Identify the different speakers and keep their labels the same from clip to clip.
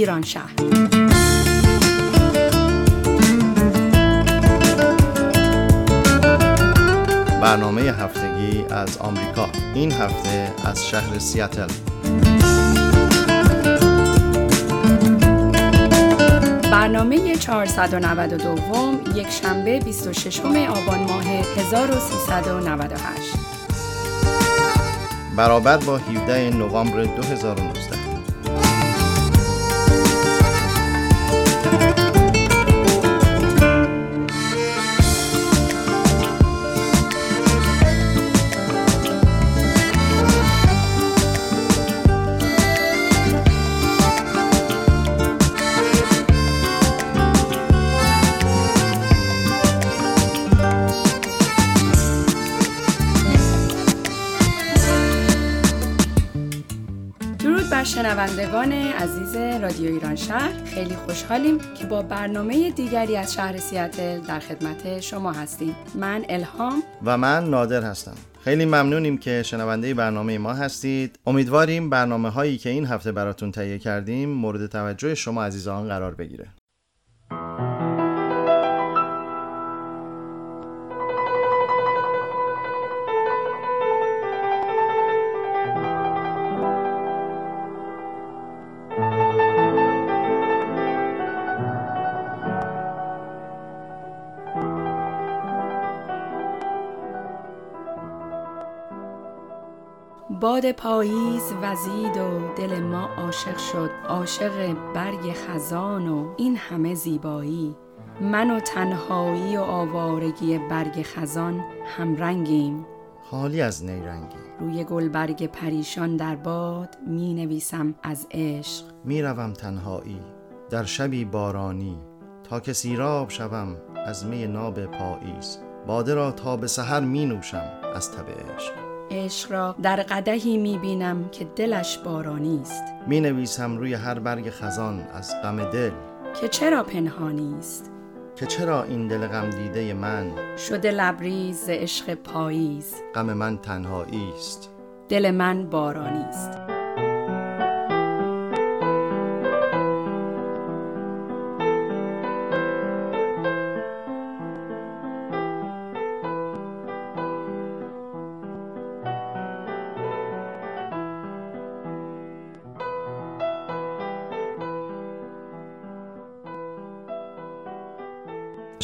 Speaker 1: ایران شهر.
Speaker 2: برنامه هفتگی از آمریکا. این هفته از شهر سیاتل.
Speaker 1: برنامه 492 یک شنبه 26 آبان ماه 1398
Speaker 2: برابر با 17 نوامبر 2019
Speaker 1: درود بر شنوندگان عزیز رادیو ایران شهر خیلی خوشحالیم که با برنامه دیگری از شهر سیاتل در خدمت شما هستیم. من الهام.
Speaker 2: و من نادر هستم. خیلی ممنونیم که شنونده برنامه ما هستید. امیدواریم برنامه هایی که این هفته براتون تهیه کردیم مورد توجه شما عزیزان قرار بگیره.
Speaker 1: باد پاییز وزید و دل ما عاشق شد. عاشق برگ خزان و این همه زیبایی. من و تنهایی و آوارگی برگ خزان همرنگیم.
Speaker 2: خالی از نیرنگی.
Speaker 1: روی گلبرگ پریشان در باد می نویسم از عشق.
Speaker 2: می‌روم تنهایی در شبی بارانی. تا که سیراب شوم از می ناب پاییز. باده را تا به سحر می نوشم از تب عشق.
Speaker 1: عشق را در قدهی می بینم که دلش بارانی است.
Speaker 2: می نویسم روی هر برگ خزان از غم دل.
Speaker 1: که چرا پنهانی است؟
Speaker 2: که چرا این دل غم دیده من؟
Speaker 1: شده لبریز عشق پاییز.
Speaker 2: غم من تنهایی است.
Speaker 1: دل من بارانی است.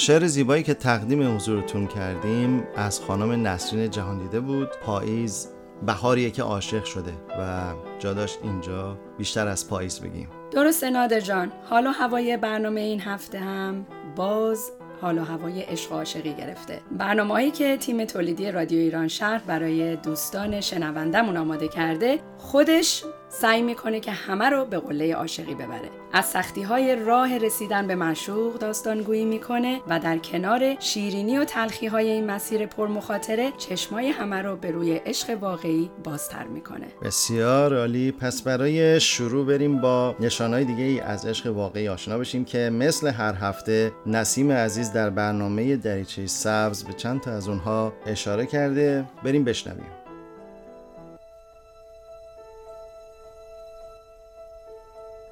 Speaker 2: شعر زیبایی که تقدیم حضورتون کردیم از خانم نسرین جهاندیده بود پاییز بهاریه که عاشق شده و جا داشت اینجا بیشتر از پاییز بگیم.
Speaker 1: درسته نادر جان. حالا هوای برنامه این هفته هم باز حالا هوای عشق عاشقی گرفته. برنامه هایی که تیم تولیدی رادیو ایران شهر برای دوستان شنوندمون آماده کرده خودش سعی می‌کنه که همه رو به قله عاشقی ببره. از سختی های راه رسیدن به معشوق داستانگویی می‌کنه و در کنار شیرینی و تلخی های این مسیر پرمخاطره چشمای همه رو به روی عشق واقعی بازتر می‌کنه.
Speaker 2: بسیار عالی. پس برای شروع بریم با نشانهای دیگه ای از عشق واقعی آشنا بشیم که مثل هر هفته نسیم عزیز در برنامه دریچه سبز به چند تا از اونها اشاره کرده. بریم بشنویم.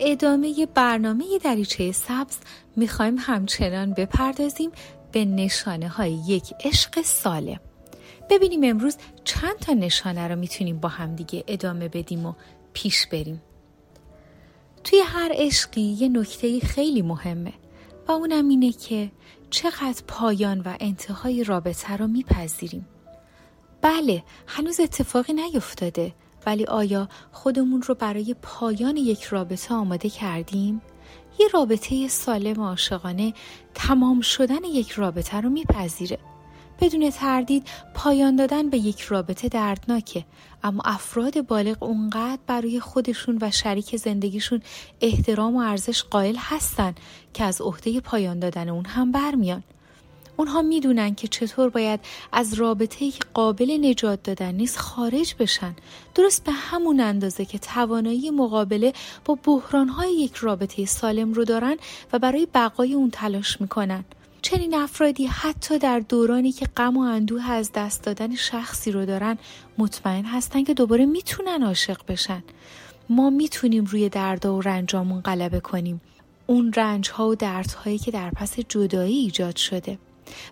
Speaker 3: ادامه برنامه دریچه سبز می‌خوایم همچنان بپردازیم به نشانه های یک عشق سالم. ببینیم امروز چند تا نشانه رو می‌تونیم با همدیگه ادامه بدیم و پیش بریم. توی هر عشقی یه نکته خیلی مهمه و اونم اینه که چقدر پایان و انتهای رابطه رو میپذیریم. بله هنوز اتفاقی نیفتاده ولی آیا خودمون رو برای پایان یک رابطه آماده کردیم؟ یه رابطه سالم عاشقانه تمام شدن یک رابطه رو میپذیره. بدون تردید پایان دادن به یک رابطه دردناکه. اما افراد بالغ اونقدر برای خودشون و شریک زندگیشون احترام و ارزش قائل هستن که از عهده پایان دادن اون هم برمیان. اونها می‌دونن که چطور باید از رابطه که قابل نجات دادن نیست خارج بشن. درست به همون اندازه که توانایی مقابله با بحرانهای یک رابطه سالم رو دارن و برای بقای اون تلاش می‌کنن. چنین افرادی حتی در دورانی که غم و اندوه از دست دادن شخصی رو دارن مطمئن هستن که دوباره می‌تونن عاشق بشن. ما می‌تونیم روی دردا و رنجامون غلبه کنیم. اون رنج ها و دردهایی که در پس جدایی ایجاد شده.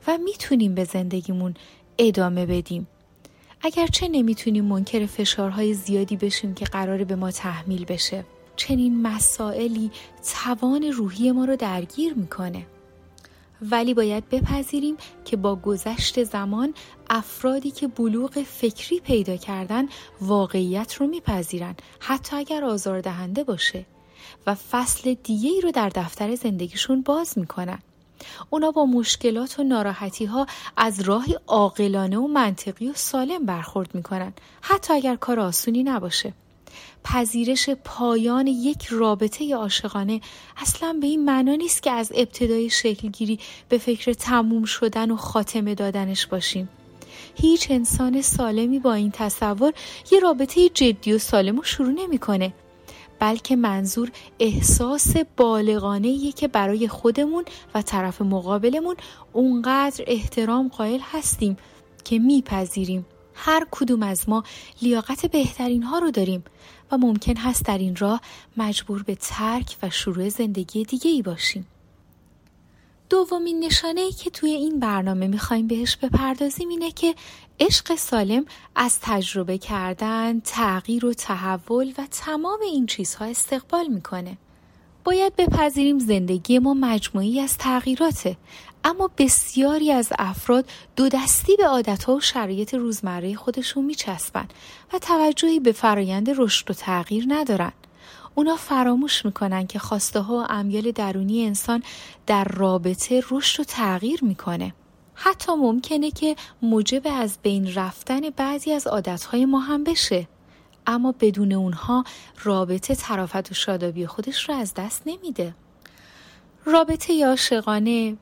Speaker 3: و می‌تونیم به زندگیمون ادامه بدیم. اگرچه نمی‌تونیم منکر فشارهای زیادی بشیم که قراره به ما تحمیل بشه چنین مسائلی توان روحی ما رو درگیر می‌کنه. ولی باید بپذیریم که با گذشت زمان افرادی که بلوغ فکری پیدا کردن واقعیت رو میپذیرن حتی اگر آزاردهنده باشه. و فصل دیگه ای رو در دفتر زندگیشون باز می‌کنن. اونا با مشکلات و ناراحتی ها از راهی عاقلانه و منطقی و سالم برخورد می‌کنن حتی اگر کار آسونی نباشه. پذیرش پایان یک رابطه عاشقانه اصلا به این معنا نیست که از ابتدای شکلگیری به فکر تموم شدن و خاتمه دادنش باشیم. هیچ انسان سالمی با این تصور یه رابطه جدی و سالم رو شروع نمی‌کنه. بلکه منظور احساس بالغانه که برای خودمون و طرف مقابلمون اونقدر احترام قائل هستیم که میپذیریم هر کدوم از ما لیاقت بهترین ها رو داریم و ممکن هست در این راه مجبور به ترک و شروع زندگی دیگه ای باشیم. دومین نشانه ای که توی این برنامه می‌خوایم بهش بپردازیم اینه که عشق سالم از تجربه کردن، تغییر و تحول و تمام این چیزها استقبال می‌کنه. باید بپذیریم زندگی ما مجموعی از تغییراته اما بسیاری از افراد دو دستی به عادتها و شرایط روزمره خودشون میچسبن و توجهی به فرایند رشد و تغییر ندارن. اونا فراموش می‌کنن که خواسته ها و امیال درونی انسان در رابطه رشد و تغییر می‌کنه. حتی ممکنه که موجب از بین رفتن بعضی از عادتهای ما هم بشه. اما بدون اونها رابطه طرافت و شادابی خودش رو از دست نمیده. رابطه عاشقانه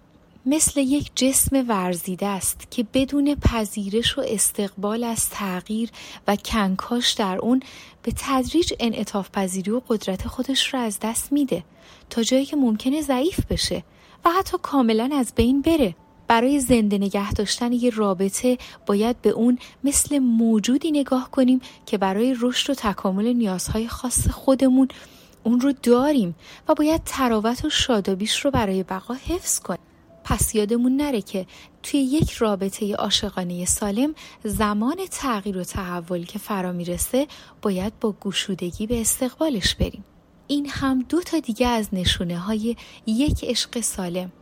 Speaker 3: مثل یک جسم ورزیده است که بدون پذیرش و استقبال از تغییر و کنکاش در اون به تدریج انعطاف پذیری و قدرت خودش را از دست میده تا جایی که ممکنه ضعیف بشه و حتی کاملا از بین بره برای زنده نگه داشتن یه رابطه باید به اون مثل موجودی نگاه کنیم که برای رشد و تکامل نیازهای خاص خودمون اون رو داریم و باید تراوت و شادابیش رو برای بقا حفظ کنیم. پس یادمون نره که توی یک رابطه عاشقانه سالم زمان تغییر و تحول که فرا می‌رسه باید با گشودگی به استقبالش بریم. این هم دو تا دیگه از نشونه های یک عشق سالم.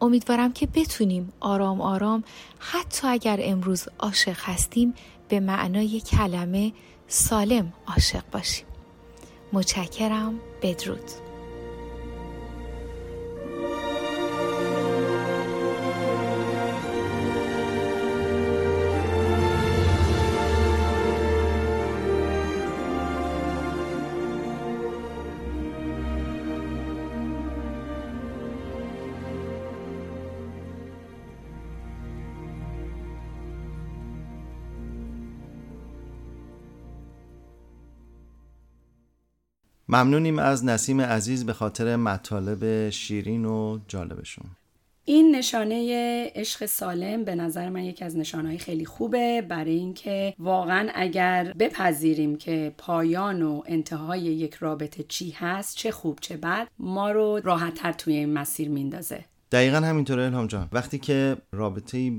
Speaker 3: امیدوارم که بتونیم آرام آرام حتی اگر امروز عاشق هستیم به معنای کلمه سالم عاشق باشیم. متشکرم. بدرود.
Speaker 2: ممنونیم از نسیم عزیز به خاطر مطالب شیرین و جالبشون.
Speaker 1: این نشانه عشق سالم به نظر من یکی از نشانهای خیلی خوبه برای اینکه واقعا اگر بپذیریم که پایان و انتهای یک رابطه چی هست چه خوب چه بد ما رو راحتتر توی این مسیر میندازه.
Speaker 2: دقیقا همینطوره الهام جان. وقتی که رابطه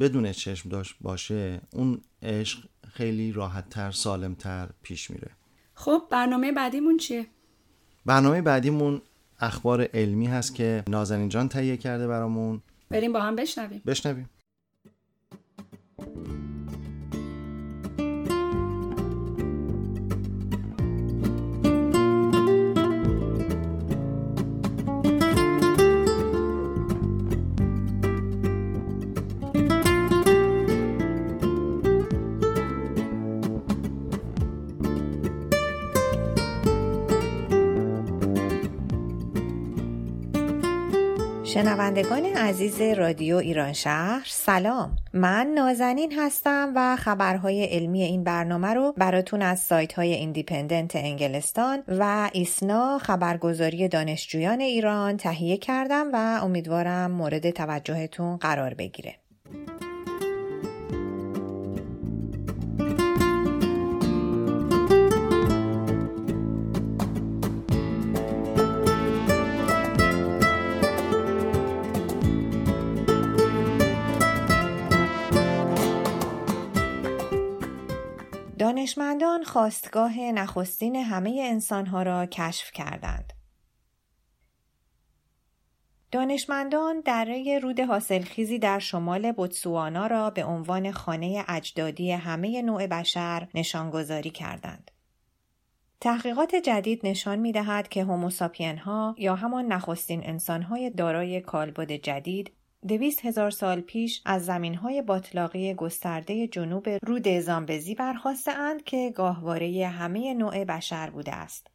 Speaker 2: بدون چشم داشت باشه اون عشق خیلی راحتتر سالمتر پیش میره.
Speaker 1: خب برنامه بعدیمون چیه؟
Speaker 2: برنامه بعدیمون اخبار علمی هست که نازنین جان تهیه کرده برامون.
Speaker 1: بریم با هم بشنویم.
Speaker 2: بشنویم.
Speaker 4: شنوندگان عزیز رادیو ایران شهر سلام. من نازنین هستم و خبرهای علمی این برنامه رو براتون از سایت های ایندیپندنت انگلستان و ایسنا خبرگزاری دانشجویان ایران تهیه کردم و امیدوارم مورد توجهتون قرار بگیره. دانشمندان خواستگاه نخستین همه انسانها را کشف کردند. دانشمندان دره رود حاصلخیزی در شمال بوتسوانا را به عنوان خانه اجدادی همه نوع بشر نشانگذاری کردند. تحقیقات جدید نشان می دهد که هوموساپین ها یا همان نخستین انسان های دارای کالبد جدید دویست هزار سال پیش از زمین های باطلاقی گسترده جنوب رود زامبزی برخواسته اند که گاهواره همه نوع بشر بوده است.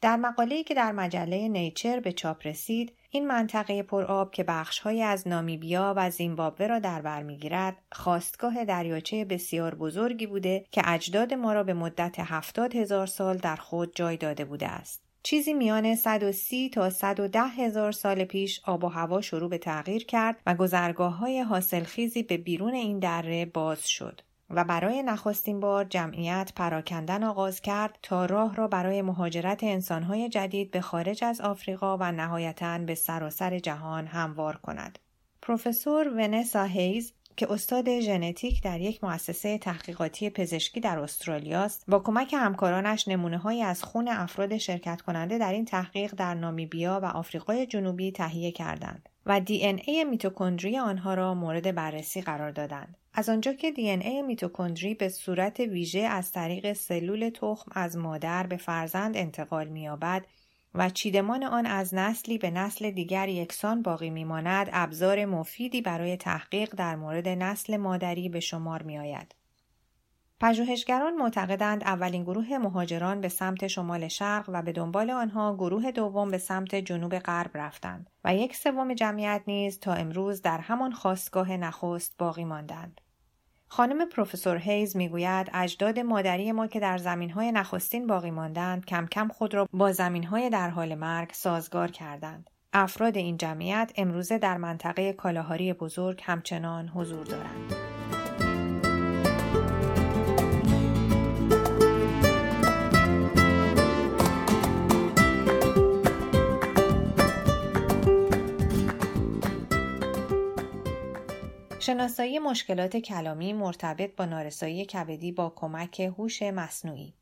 Speaker 4: در مقاله‌ای که در مجله نیچر به چاپ رسید، این منطقه پرآب که بخشهایی از نامیبیا و زیمبابوه را در بر می‌گیرد خواستگاه دریاچه بسیار بزرگی بوده که اجداد ما را به مدت هفتاد هزار سال در خود جای داده بوده است. چیزی میان 130 تا 110 هزار سال پیش آب و هوا شروع به تغییر کرد و گذرگاه های حاصلخیزی به بیرون این دره باز شد. و برای نخستین بار جمعیت پراکندن آغاز کرد تا راه را برای مهاجرت انسانهای جدید به خارج از آفریقا و نهایتا به سراسر جهان هموار کند. پروفسور ونسا هیز که استاد ژنتیک در یک مؤسسه تحقیقاتی پزشکی در استرالیا است با کمک همکارانش نمونه هایی از خون افراد شرکت کننده در این تحقیق در نامیبیا و آفریقای جنوبی تهیه کردند و دی ان ای میتوکندری آنها را مورد بررسی قرار دادند. از آنجا که دی ان ای میتوکندری به صورت ویژه از طریق سلول تخم از مادر به فرزند انتقال مییابد و چیدمان آن از نسلی به نسل دیگر یکسان باقی میماند ابزار مفیدی برای تحقیق در مورد نسل مادری به شمار می آید. پژوهشگران معتقدند اولین گروه مهاجران به سمت شمال شرق و به دنبال آنها گروه دوم به سمت جنوب غرب رفتند و یک سوم جمعیت نیز تا امروز در همان خواستگاه نخست باقی ماندند. خانم پروفسور هیز می‌گوید اجداد مادری ما که در زمینهای نخستین باقی ماندند کم کم خود را با زمینهای در حال مرگ سازگار کردند. افراد این جمعیت امروزه در منطقه کالاهاری بزرگ همچنان حضور دارند. شناسایی مشکلات کلامی مرتبط با نارسایی کبدی با کمک هوش مصنوعی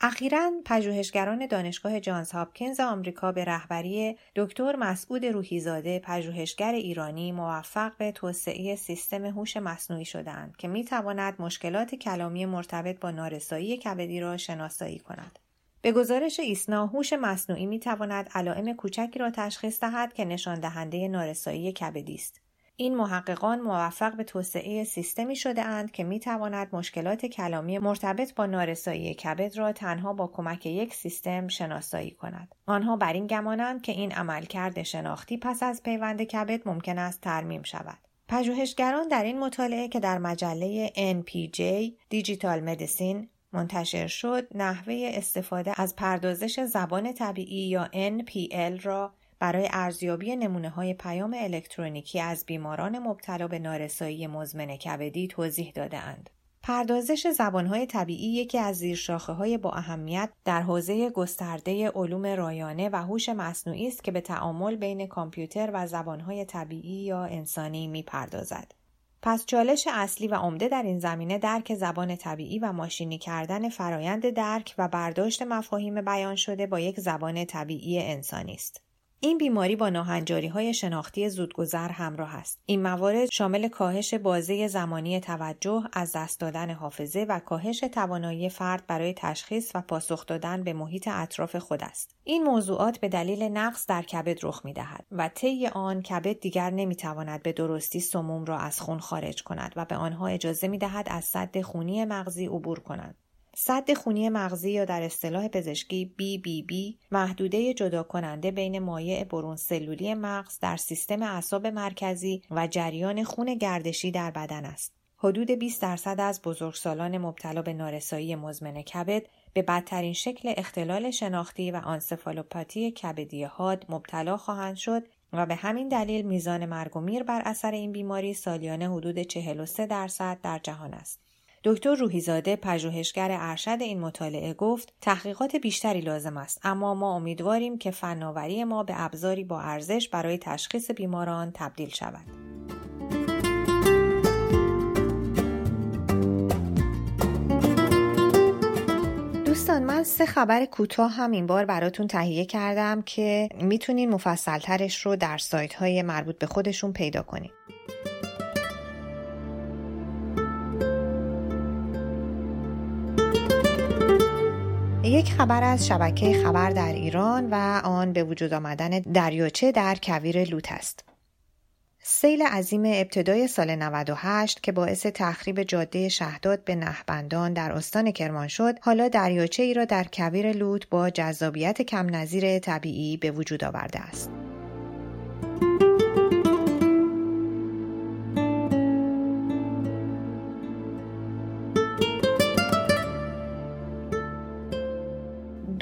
Speaker 4: اخیرا پژوهشگران دانشگاه جانز هاپکینز آمریکا به رهبری دکتر مسعود روحیزاده پژوهشگر ایرانی موفق به توسعه سیستم هوش مصنوعی شدند که می تواند مشکلات کلامی مرتبط با نارسایی کبدی را شناسایی کند. به گزارش ایسنا هوش مصنوعی می تواند علائم کوچکی را تشخیص دهد که نشان دهنده نارسایی کبدی است. این محققان موفق به توسعه سیستمی شده اند که می تواند مشکلات کلامی مرتبط با نارسایی کبد را تنها با کمک یک سیستم شناسایی کند. آنها بر این گمانند که این عملکرد شناختی پس از پیوند کبد ممکن است ترمیم شود. پژوهشگران در این مطالعه که در مجله NPJ دیجیتال مدیسین منتشر شد نحوه استفاده از پردازش زبان طبیعی یا NPL را برای ارزیابی نمونه های پیام الکترونیکی از بیماران مبتلا به نارسایی مزمن کبدی توضیح دادهاند. پردازش زبانهای طبیعی یکی از زیرشاخه های با اهمیت در حوزه گسترده علوم رایانه و هوش مصنوعی است که به تعامل بین کامپیوتر و زبانهای طبیعی یا انسانی می پردازد. پس چالش اصلی و عمده در این زمینه درک زبان طبیعی و ماشینی کردن فرایند درک و برداشت مفاهیم بیان شده با یک زبان طبیعی انسانی است. این بیماری با ناهنجاری های شناختی زودگذر همراه است. این موارد شامل کاهش بازه زمانی توجه از دست دادن حافظه و کاهش توانایی فرد برای تشخیص و پاسخ دادن به محیط اطراف خود است. این موضوعات به دلیل نقص در کبد رخ می دهد و طی آن کبد دیگر نمی تواند به درستی سموم را از خون خارج کند و به آنها اجازه می دهد از سد خونی مغزی عبور کنند. صد خونی مغزی یا در اصطلاح پزشکی BBB محدوده جدا کننده بین مایع برون سلولی مغز در سیستم اعصاب مرکزی و جریان خون گردشی در بدن است. حدود 20 درصد از بزرگسالان مبتلا به نارسایی مزمن کبد به بدترین شکل اختلال شناختی و آنسفالوپاتی کبدی حاد مبتلا خواهند شد و به همین دلیل میزان مرگ و میر بر اثر این بیماری سالیانه حدود 43 درصد در جهان است. دکتر روحیزاده پژوهشگر ارشد این مطالعه گفت تحقیقات بیشتری لازم است اما ما امیدواریم که فناوری ما به ابزاری با ارزش برای تشخیص بیماران تبدیل شود. دوستان من سه خبر کوتاه هم این بار براتون تهیه کردم که می‌تونین مفصلترش رو در سایت های مربوط به خودشون پیدا کنید. یک خبر از شبکه خبر در ایران و آن به وجود آمدن دریاچه در کویر لوت است. سیل عظیم ابتدای سال 98 که باعث تخریب جاده شهداد به نهبندان در استان کرمان شد، حالا دریاچه ای را در کویر لوت با جذابیت کم نظیر طبیعی به وجود آورده است.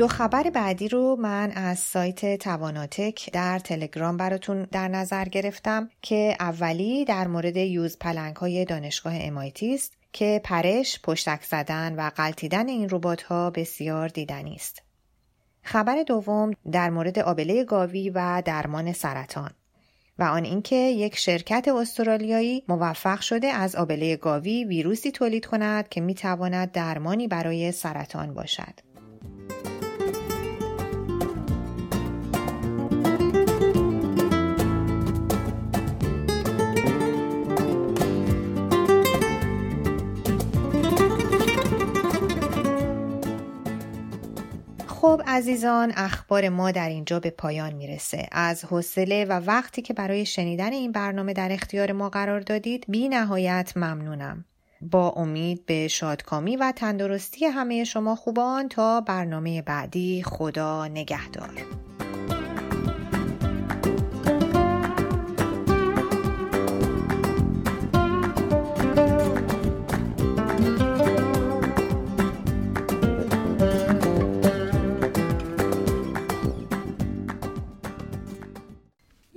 Speaker 4: دو خبر بعدی رو من از سایت تواناتک در تلگرام براتون در نظر گرفتم که اولی در مورد یوز پلنگ های دانشگاه امایتی است که پرش، پشتک زدن و قلتیدن این ربات ها بسیار دیدنی است. خبر دوم در مورد آبله گاوی و درمان سرطان و آن اینکه یک شرکت استرالیایی موفق شده از آبله گاوی ویروسی تولید کند که می تواند درمانی برای سرطان باشد. عزیزان اخبار ما در اینجا به پایان می‌رسه. از حوصله و وقتی که برای شنیدن این برنامه در اختیار ما قرار دادید بی نهایت ممنونم. با امید به شادکامی و تندرستی همه شما خوبان تا برنامه بعدی خدا نگهدار.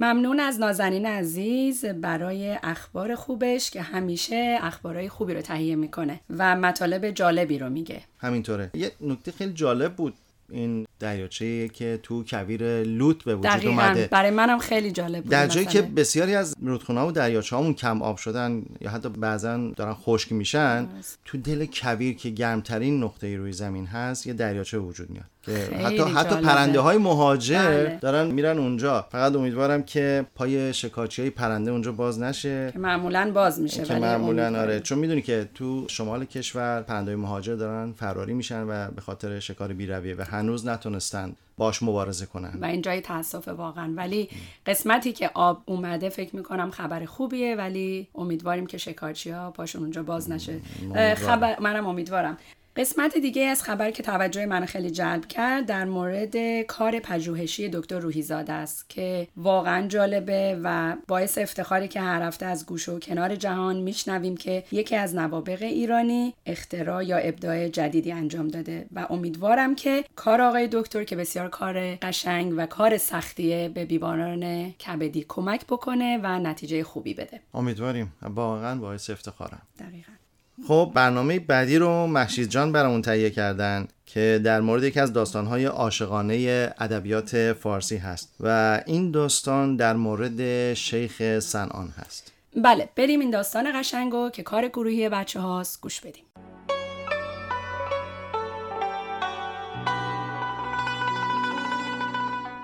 Speaker 1: ممنون از نازنین عزیز برای اخبار خوبش که همیشه اخبارهای خوبی رو تهیه می‌کنه و مطالب جالبی رو میگه.
Speaker 2: همینطوره. یه نکته خیلی جالب بود. این دریاچه که تو کویر لوت به وجود
Speaker 1: دقیقاً.
Speaker 2: اومده.
Speaker 1: برای منم خیلی جالب بود
Speaker 2: در جایی که. بسیاری از رودخونه و دریاچه همون کم آب شدن یا حتی بعضا دارن خشک میشن تو دل کویر که گرمترین نقطه روی زمین هست یه دریاچه وجود میاد. حتی حتی
Speaker 1: جالبه.
Speaker 2: پرنده های مهاجر
Speaker 1: بله.
Speaker 2: دارن میرن اونجا فقط امیدوارم که پای شکارچی های پرنده اونجا باز نشه
Speaker 1: که معمولا باز میشه
Speaker 2: که معمولا. آره چون می‌دونی که تو شمال کشور پرنده مهاجر دارن فراری میشن و به خاطر شکار بیرویه و هنوز نتونستن باش مبارزه کنن
Speaker 1: و اینجای تاسف واقعا ولی قسمتی که آب اومده فکر می‌کنم خبر خوبیه ولی امیدواریم که شکارچی ها پاشون اونجا باز نشه. خبر منم امیدوارم قسمت دیگه از خبر که توجه من خیلی جلب کرد در مورد کار پژوهشی دکتر روحیزاده است که واقعا جالبه و باعث افتخاری که هر هفته از گوش و کنار جهان میشنویم که یکی از نوابغ ایرانی اختراع یا ابداع جدیدی انجام داده و امیدوارم که کار آقای دکتر که بسیار کار قشنگ و کار سختیه به بیماران کبدی کمک بکنه و نتیجه خوبی بده.
Speaker 2: امیدواریم. واقعا باعث افتخارم.
Speaker 1: دقیقا.
Speaker 2: خب برنامه بعدی رو محشید جان برامون تهیه کردن که در مورد یکی از داستانهای عاشقانه ادبیات فارسی هست و این داستان در مورد شیخ سنان هست.
Speaker 1: بله بریم این داستان قشنگو که کار گروهی بچه هاست گوش بدیم.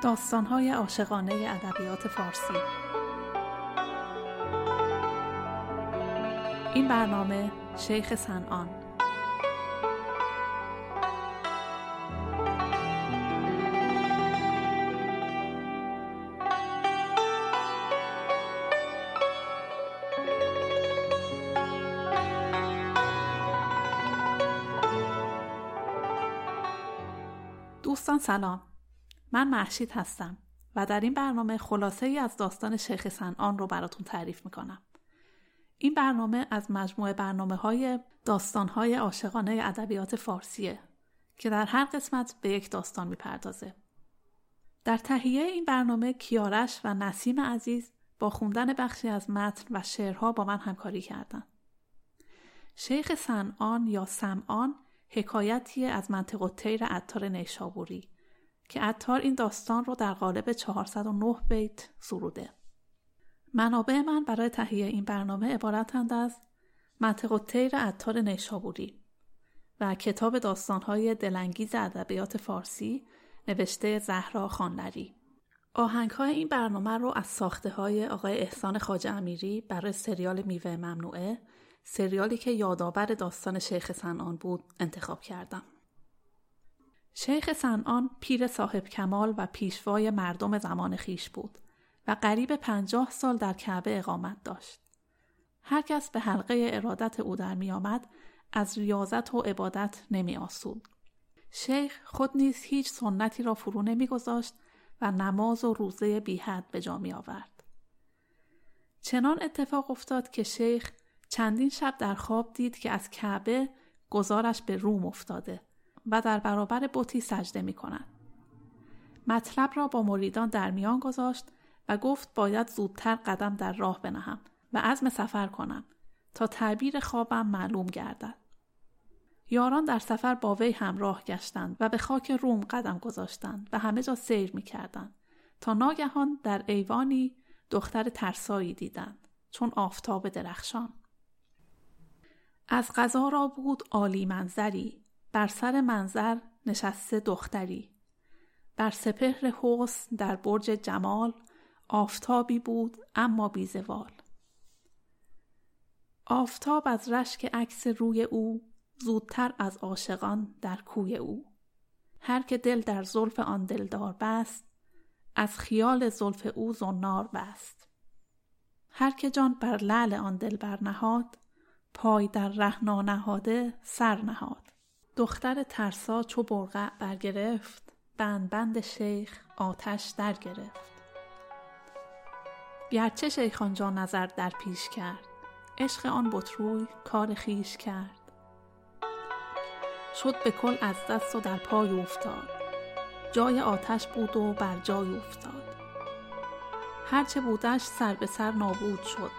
Speaker 5: داستانهای عاشقانه ادبیات فارسی. این برنامه شیخ سنان دوستان سلام. من محشید هستم و در این برنامه خلاصه ای از داستان شیخ سنان رو براتون تعریف می‌کنم. این برنامه از مجموعه برنامه های داستان های عاشقانه ادبیات فارسیه که در هر قسمت به یک داستان می‌پردازه در تهیه این برنامه کیارش و نسیم عزیز با خوندن بخشی از متن و شعرها با من همکاری کردند. شیخ سنان یا سمعان حکایتی از منطق تیر عطار نیشابوری که عطار این داستان رو در قالب 409 بیت سروده. منابع من برای تهیه این برنامه عبارتند از منطق تیر عطار نیشابوری و کتاب داستانهای دلانگیز ادبیات فارسی نوشته زهرا خانلری آهنگ های این برنامه رو از ساخته های آقای احسان خاج امیری برای سریال میوه ممنوعه سریالی که یادآور داستان شیخ سنان بود انتخاب کردم. شیخ سنان پیر صاحب کمال و پیشوای مردم زمان خیش بود و قریب پنجاه سال در کعبه اقامت داشت. هر کس به حلقه ارادت او در می آمد از ریاضت و عبادت نمی آسود. شیخ خود نیز هیچ سنتی را فرو نمی گذاشت و نماز و روزه بیحد به جا می آورد. چنان اتفاق افتاد که شیخ چندین شب در خواب دید که از کعبه گزارش به روم افتاده و در برابر بوتی سجده می کند. مطلب را با مریدان در میان گذاشت و گفت باید زودتر قدم در راه بنهم و عزم سفر کنم تا تعبیر خوابم معلوم گردد. یاران در سفر با وی همراه گشتند و به خاک روم قدم گذاشتند و همه جا سیر می کردند تا ناگهان در ایوانی دختر ترسایی دیدند چون آفتاب درخشان. از غذا را بود عالی منظری بر سر منظر نشسته دختری بر سپهر حسن در برج جمال آفتابی بود اما بیزوال آفتاب از رشک عکس روی او زودتر از عاشقان در کوی او. هر که دل در زلف آن دلدار بست از خیال زلف او زنار بست. هر که جان بر لعل آن دل برنهاد پای در رهنا نهاده سر نهاد. دختر ترسا چو برقع برگرفت بند بند شیخ آتش در گرفت گرچه شیخ آنجا نظر در پیش کرد. عشق آن بطروی کار خیش کرد. شد به کل از دست و در پای افتاد. جای آتش بود و بر جای افتاد. هرچه بودش سر به سر نابود شد.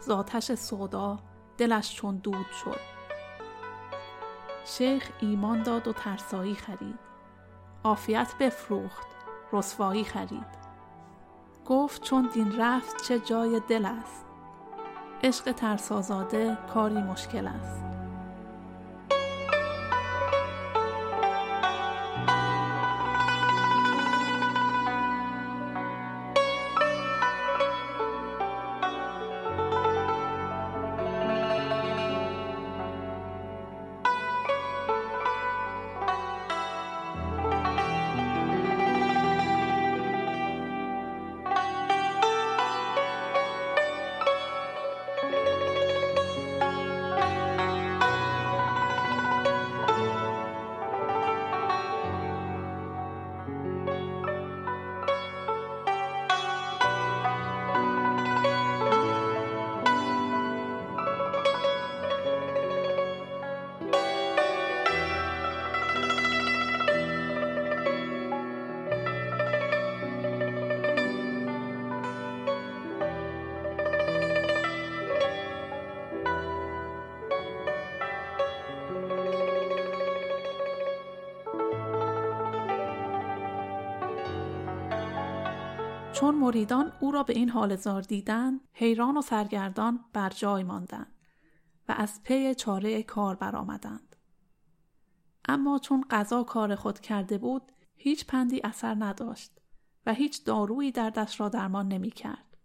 Speaker 5: زاتش سودا دلش چون دود شد. شیخ ایمان داد و ترسایی خرید. عافیت بفروخت رسوایی خرید. گفت چون دین رفت چه جای دل است. عشق ترسازاده کاری مشکل است. چون مریدان او را به این حال زار دیدند حیران و سرگردان بر جای ماندند و از پی چاره کار برآمدند اما چون قضا کار خود کرده بود هیچ پندی اثر نداشت و هیچ دارویی دردش را درمان نمی کرد.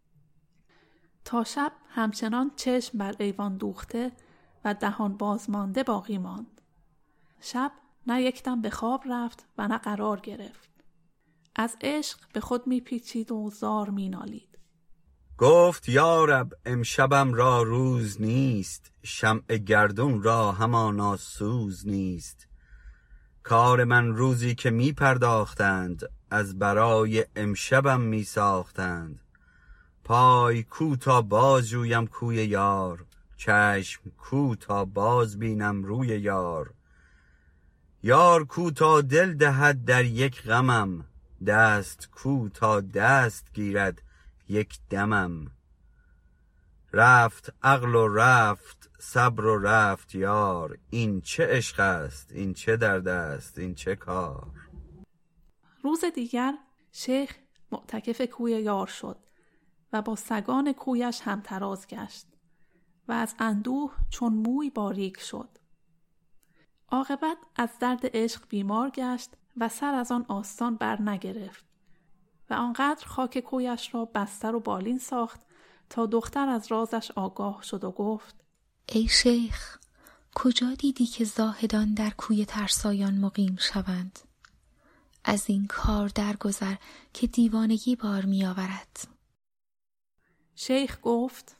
Speaker 5: تا شب همچنان چشم بر ایوان دوخته و دهان باز مانده باقی ماند. شب نه یکدم به خواب رفت و نه قرار گرفت. از عشق به خود میپیچید و زار مینالید.
Speaker 6: گفت یارب امشبم را روز نیست شمع گردون را همانا سوز نیست. کار من روزی که می پرداختند از برای امشبم می ساختند پای کو تا باز جویم کوی یار چشم کو تا باز بینم روی یار. یار کو تا دل دهد در یک غمم دست کو تا دست گیرد یک دمم. رفت عقل و رفت صبر و رفت یار. این چه عشق است این چه درد است این چه کار.
Speaker 5: روز دیگر شیخ معتکف کوی یار شد و با سگان کویش هم تراز گشت و از اندوه چون موی باریک شد. عاقبت از درد عشق بیمار گشت و سر از آن آستان بر نگرفت و آنقدر خاک کویش را بستر و بالین ساخت تا دختر از رازش آگاه شد و گفت
Speaker 3: ای شیخ کجا دیدی که زاهدان در کوی ترسایان مقیم شوند؟ از این کار درگذر که دیوانگی بار می آورد
Speaker 5: شیخ گفت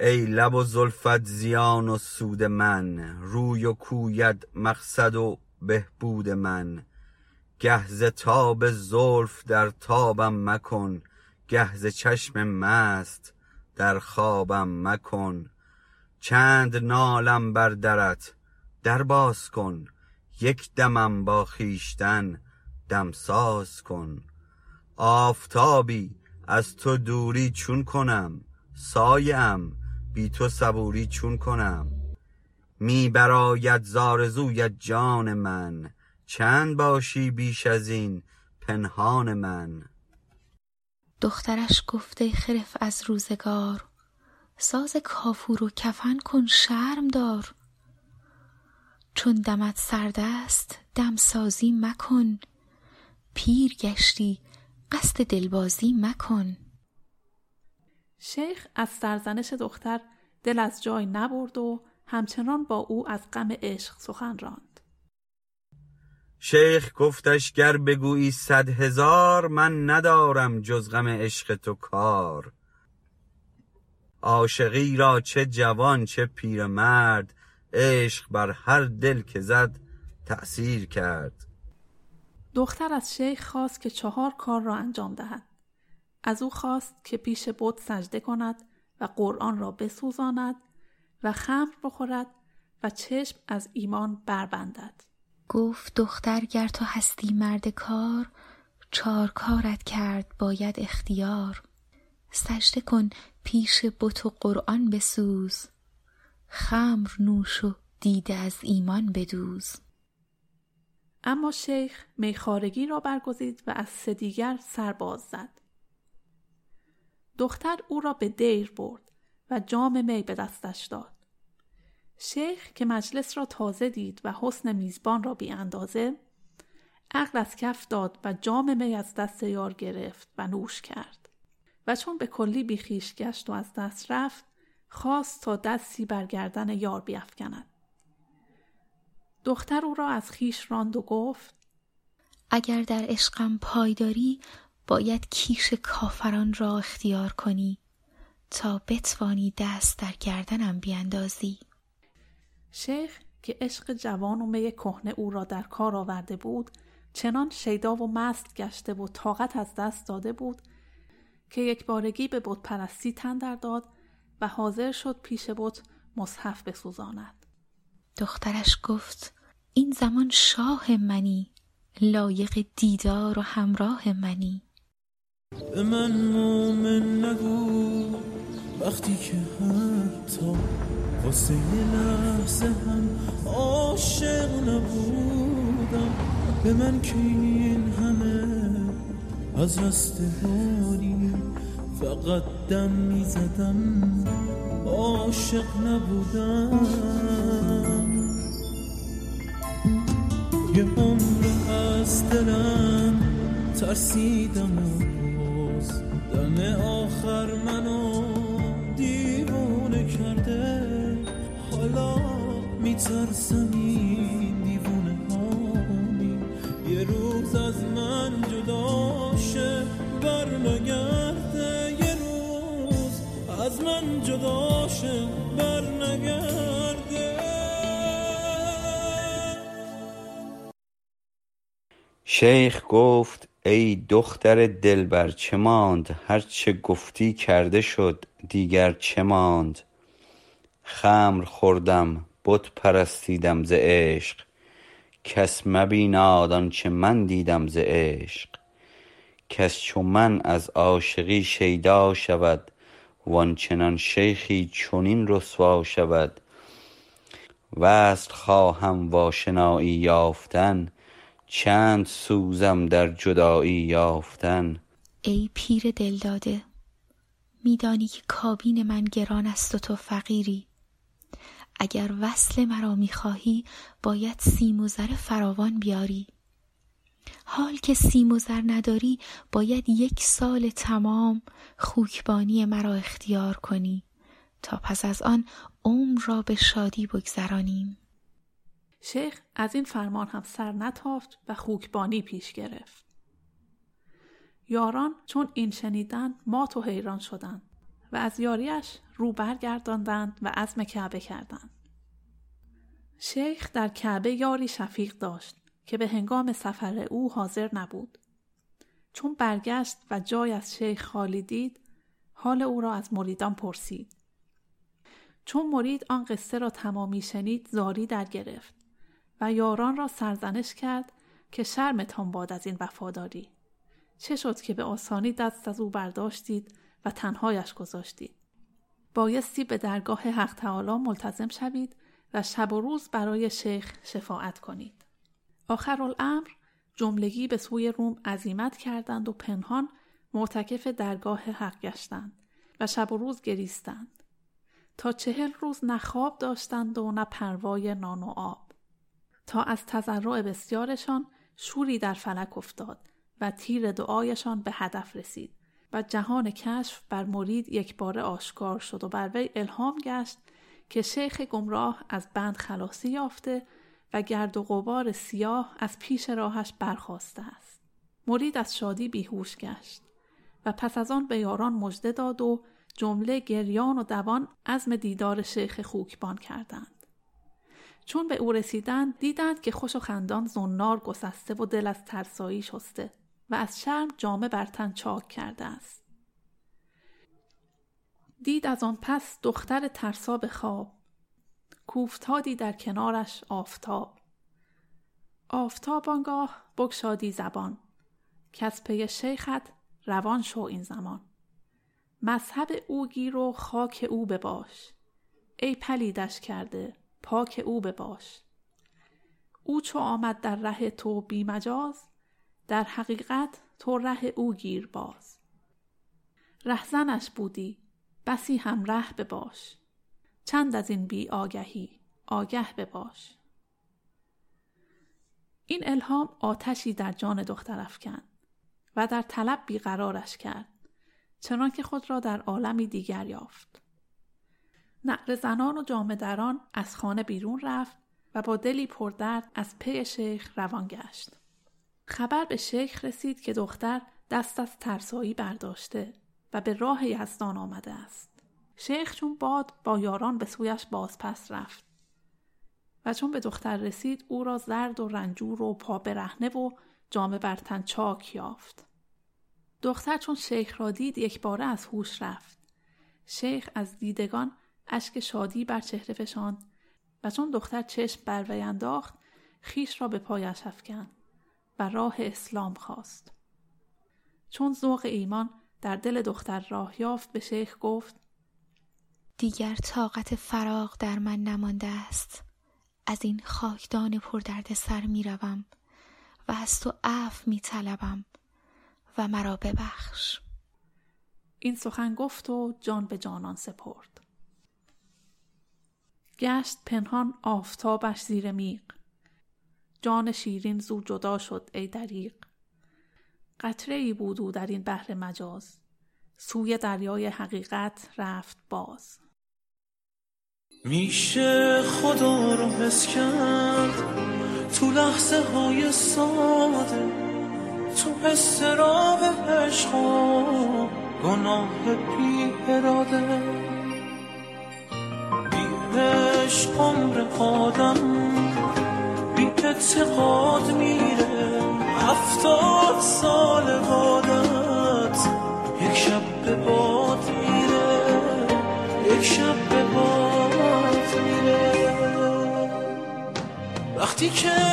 Speaker 6: ای لب و زلفت زیان و سود من روی و کوید مقصد و بهبود من. گهز تاب زلف در تابم مکن گهز چشم مست در خوابم مکن. چند نالم بر درت در باز کن. یک دمم با خیشتن دمساز کن. آفتابی از تو دوری چون کنم سایم بی تو صبوری چون کنم. می براید زارزویت جان من. چند باشی بیش از این پنهان من؟
Speaker 3: دخترش گفته خرف از روزگار ساز کافور و کفن کن شرم دار. چون دمت سرد است دمسازی مکن. پیر گشتی قصد دلبازی مکن.
Speaker 5: شیخ از سرزنش دختر دل از جای نبرد و همچنان با او از غم عشق سخن راند.
Speaker 6: شیخ گفتش گر بگویی صد هزار من ندارم جز غم عشق تو کار. عاشقی را چه جوان چه پیرمرد عشق بر هر دل که زد تأثیر کرد.
Speaker 5: دختر از شیخ خواست که چهار کار را انجام دهد. از او خواست که پیش بت سجده کند و قرآن را بسوزاند و خمر بخورد و چشم از ایمان بربندد.
Speaker 3: گفت دختر گر تو هستی مرد کار چار کارت کرد باید اختیار. سجده کن پیش بت و قرآن بسوز. خمر نوش و دیده از ایمان بدوز.
Speaker 5: اما شیخ میخارگی را برگزید و از سه دیگر سرباز زد. دختر او را به دیر برد و جام می به دستش داد. شیخ که مجلس را تازه دید و حسن میزبان را بی اندازه عقل از کف داد و جام می از دست یار گرفت و نوش کرد. و چون به کلی بیخیش گشت و از دست رفت خواست تا دستی بر گردن یار بیافکند. دختر او را از خیش راند و گفت
Speaker 3: اگر در عشقم پایداری باید کیش کافران را اختیار کنی تا بتوانی دست در گردنم بیاندازی
Speaker 5: شیخ که عشق جوان و می کهنه او را در کار آورده بود چنان شیدا و مست گشته و طاقت از دست داده بود که یک بارگی به بت پرستی تن در داد و حاضر شد پیش بت مصحف بسوزاند.
Speaker 3: دخترش گفت این زمان شاه منی لایق دیدار و همراه منی.
Speaker 7: به من مومن نگو وقتی که حتی واسه یه لحظه هم عاشق نبودم. به من که این همه از رستگاری فقط دم می‌زدم عاشق نبودم. یه عمر از دلم ترسیدم و باز دم آخر منو حالا میترسم این دیوونه هامی. یه روز از من جدا شه بر نگرده یه روز از من جدا شه بر نگرده
Speaker 6: شیخ گفت ای دختر دلبر چه ماند؟ هر چه گفتی کرده شد دیگر چه ماند؟ خمر خوردم بت پرستیدم ز عشق. کس مبیناد آنچه من دیدم ز عشق. کس چو من از عاشقی شیدا شود وآنچنان شیخی چنین رسوا شود. وصل خواهم و آشنایی یافتن چند سوزم در جدایی یافتن.
Speaker 3: ای پیر دلداده میدانی که کابین من گران است و تو فقیری. اگر وصل مرا می‌خواهی باید سیم و زر فراوان بیاری. حال که سیم و زر نداری باید یک سال تمام خوکبانی مرا اختیار کنی تا پس از آن عمر را به شادی بگذرانیم.
Speaker 5: شیخ از این فرمان هم سر نتافت و خوکبانی پیش گرفت. یاران چون این شنیدند مات و حیران شدند. و از یاریش رو برگرداندند و عزم کعبه کردند شیخ در کعبه یاری شفیق داشت که به هنگام سفر او حاضر نبود. چون برگشت و جای از شیخ خالی دید حال او را از مریدان پرسید. چون مرید آن قصه را تمامی شنید زاری در گرفت و یاران را سرزنش کرد که شرمتان باد از این وفاداری. چه شد که به آسانی دست از او برداشتید و تنهایش گذاشتید. بایستی به درگاه حق تعالی ملتزم شوید و شب و روز برای شیخ شفاعت کنید. آخرالامر جملگی به سوی روم عزیمت کردند و پنهان معتکف درگاه حق گشتند و شب و روز گریستند. تا چهل روز نه خواب داشتند و نه پروای نان و آب. تا از تضرع بسیارشان شوری در فلک افتاد و تیر دعایشان به هدف رسید. و جهان کشف بر مرید یک بار آشکار شد و بر وی الهام گشت که شیخ گمراه از بند خلاصی یافته و گرد و غبار سیاه از پیش راهش برخواسته است. مرید از شادی بیهوش گشت و پس از آن به یاران مژده داد و جمله گریان و دوان عزم دیدار شیخ خوکبان کردند. چون به او رسیدند دیدند که خوش و خندان زنار گسسته و دل از ترسایی شسته و از شرم جامه بر تن چاک کرده است. دید از آن پس دختر ترسا به خواب. کوفتادی در کنارش آفتاب. آفتاب آنگاه بگشادی زبان. از پی شیخت روان شو این زمان. مذهب او گیر و خاک او بباش. ای پلیدش کرده پاک او بباش. او چو آمد در ره تو بی مجاز در حقیقت تو ره او گیر باز. رهزنش بودی بسی هم ره بباش. چند از این بی آگهی آگه بباش. این الهام آتشی در جان دختر افکند و در طلب بیقرارش کرد چنانکه خود را در عالمی دیگر یافت. نعر زنان و جامه دران از خانه بیرون رفت و با دلی پردرد از پی شیخ روان گشت. خبر به شیخ رسید که دختر دست از ترسایی برداشته و به راه یزدان آمده است. شیخ چون باد با یاران به سویش بازپس رفت و چون به دختر رسید او را زرد و رنجور و پا برهنه و جامه بر تن چاک یافت. دختر چون شیخ را دید یک باره از هوش رفت. شیخ از دیدگان اشک شادی بر چهره فشاند و چون دختر چشم بر وی انداخت خیش را به پایش افکند. و راه اسلام خواست. چون ذوق ایمان در دل دختر راه یافت به شیخ گفت
Speaker 3: دیگر طاقت فراغ در من نمانده است. از این خاکدان پردرد سر می روم و از تو عف می طلبم و مرا ببخش.
Speaker 5: این سخن گفت و جان به جانان سپرد. گشت پنهان آفتابش زیر میغ. جان شیرین زو جدا شد ای دریغ. قطره ای بود او در این بحر مجاز. سوی دریای حقیقت رفت باز.
Speaker 7: میشه خدا رو حس کرد. تو لحظه های ساده تو حس عشق و گناه بی اراده. بی عشق عمر آدم بی اعتقاد میره هفتاد سال بادت یک شب به باد میره یک شب به باد میره. وقتی که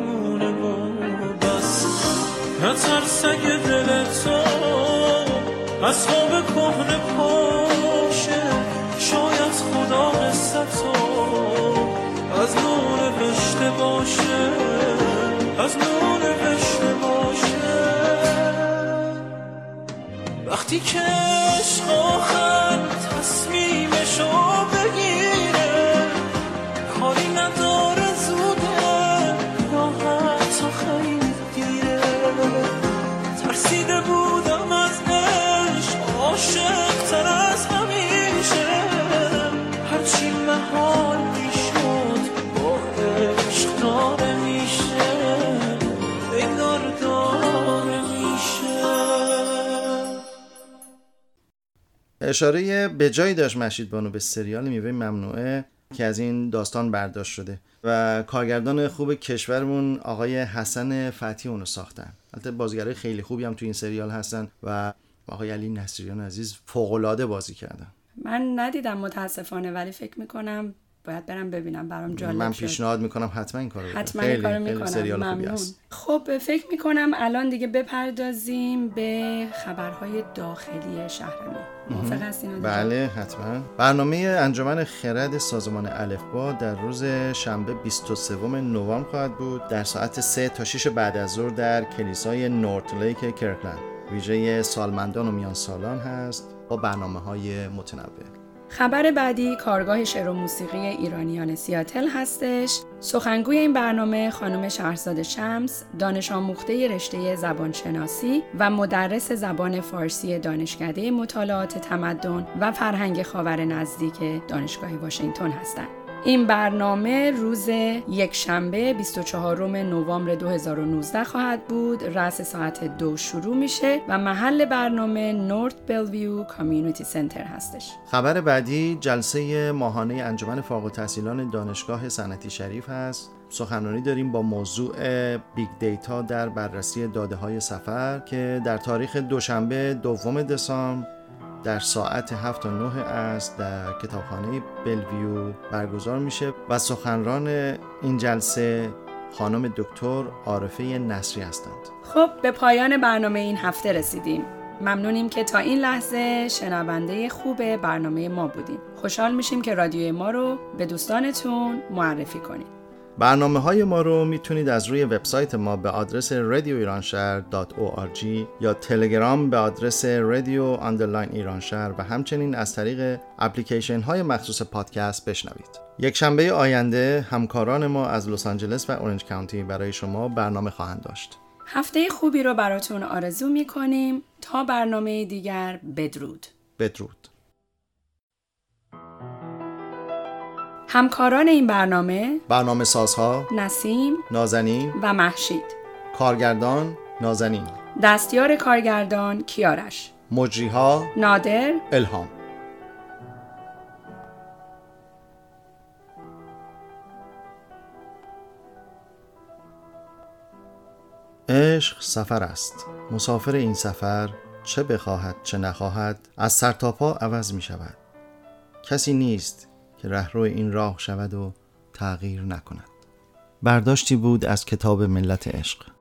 Speaker 7: میمونه با بس. نترس اگه دل تو از خواب کهنه پاشه. شاید خدا قصه تو از نو نوشته باشه. از نو نوشته باشه. وقتی که عشق آخر
Speaker 2: اشاره به جایی داشت مشید بانو به سریال میوه ممنوعه که از این داستان برداشت شده و کارگردان خوب کشورمون آقای حسن فتی اونو ساختن. البته بازیگرای خیلی خوبی هم تو این سریال هستن و آقای علی نصیریان عزیز فوق‌العاده بازی کردن.
Speaker 1: من ندیدم متاسفانه ولی فکر می‌کنم باید برم ببینم برام جالب
Speaker 2: من. پیشنهاد می‌کنم حتما این کارو.
Speaker 1: حتما این کارو می‌کنم
Speaker 2: سریال خوبی
Speaker 1: ممنون
Speaker 2: است.
Speaker 1: خب فکر می‌کنم الان دیگه بپردازیم به خبرهای داخلی شهرمون موافق هستین؟
Speaker 2: بله حتما برنامه انجمن خرد سازمان الفبا در روز شنبه 23 نوامبر خواهد بود در ساعت 3 تا 6 بعد از ظهر در کلیسای نورت لیک کرکلند ویژه سالمندان و میان سالان هست با برنامه های متنوع
Speaker 1: خبر بعدی کارگاه شعر و موسیقی ایرانیان سیاتل هستش. سخنگوی این برنامه خانم شهرزاد شمس، دانش آموخته رشته زبانشناسی و مدرس زبان فارسی دانشکده مطالعات تمدن و فرهنگ خاور نزدیک دانشگاه واشنگتن هستند. این برنامه روز یک شنبه 24 نوامبر 2019 خواهد بود. رأس ساعت دو شروع میشه و محل برنامه North Bellevue Community Center هستش.
Speaker 2: خبر بعدی جلسه ماهانه انجمن فارغ التحصیلان دانشگاه صنعتی شریف هست سخنرانی داریم با موضوع Big Data در بررسی داده های سفر که در تاریخ دوشنبه دوم دسامبر در ساعت 7 تا 9 است در کتابخانه بلویو برگزار میشه و سخنران این جلسه خانم دکتر عارفه نصری هستند
Speaker 1: خب به پایان برنامه این هفته رسیدیم. ممنونیم که تا این لحظه شنونده خوب برنامه ما بودیم. خوشحال میشیم که رادیوی ما رو به دوستانتون معرفی کنید.
Speaker 2: برنامه های ما رو می‌تونید از روی وبسایت ما به آدرس radioiranshahr.org یا تلگرام به آدرس رادیو underline ایرانشهر و همچنین از طریق اپلیکیشن های مخصوص پادکست بشنوید. یک شنبه آینده همکاران ما از لس آنجلس و اورنج کانتی برای شما برنامه خواهند داشت.
Speaker 1: هفته خوبی رو براتون آرزو می‌کنیم تا برنامه دیگر بدرود.
Speaker 2: بدرود.
Speaker 1: همکاران این برنامه
Speaker 2: برنامه سازها
Speaker 1: نسیم
Speaker 2: نازنین
Speaker 1: و محشید.
Speaker 2: کارگردان نازنین.
Speaker 1: دستیار کارگردان کیارش.
Speaker 2: مجریها
Speaker 1: نادر
Speaker 2: الهام. عشق سفر است. مسافر این سفر چه بخواهد چه نخواهد از سر تا پا عوض می شود کسی نیست که رهرو این راه شود و تغییر نکند. برداشتی بود از کتاب ملت عشق.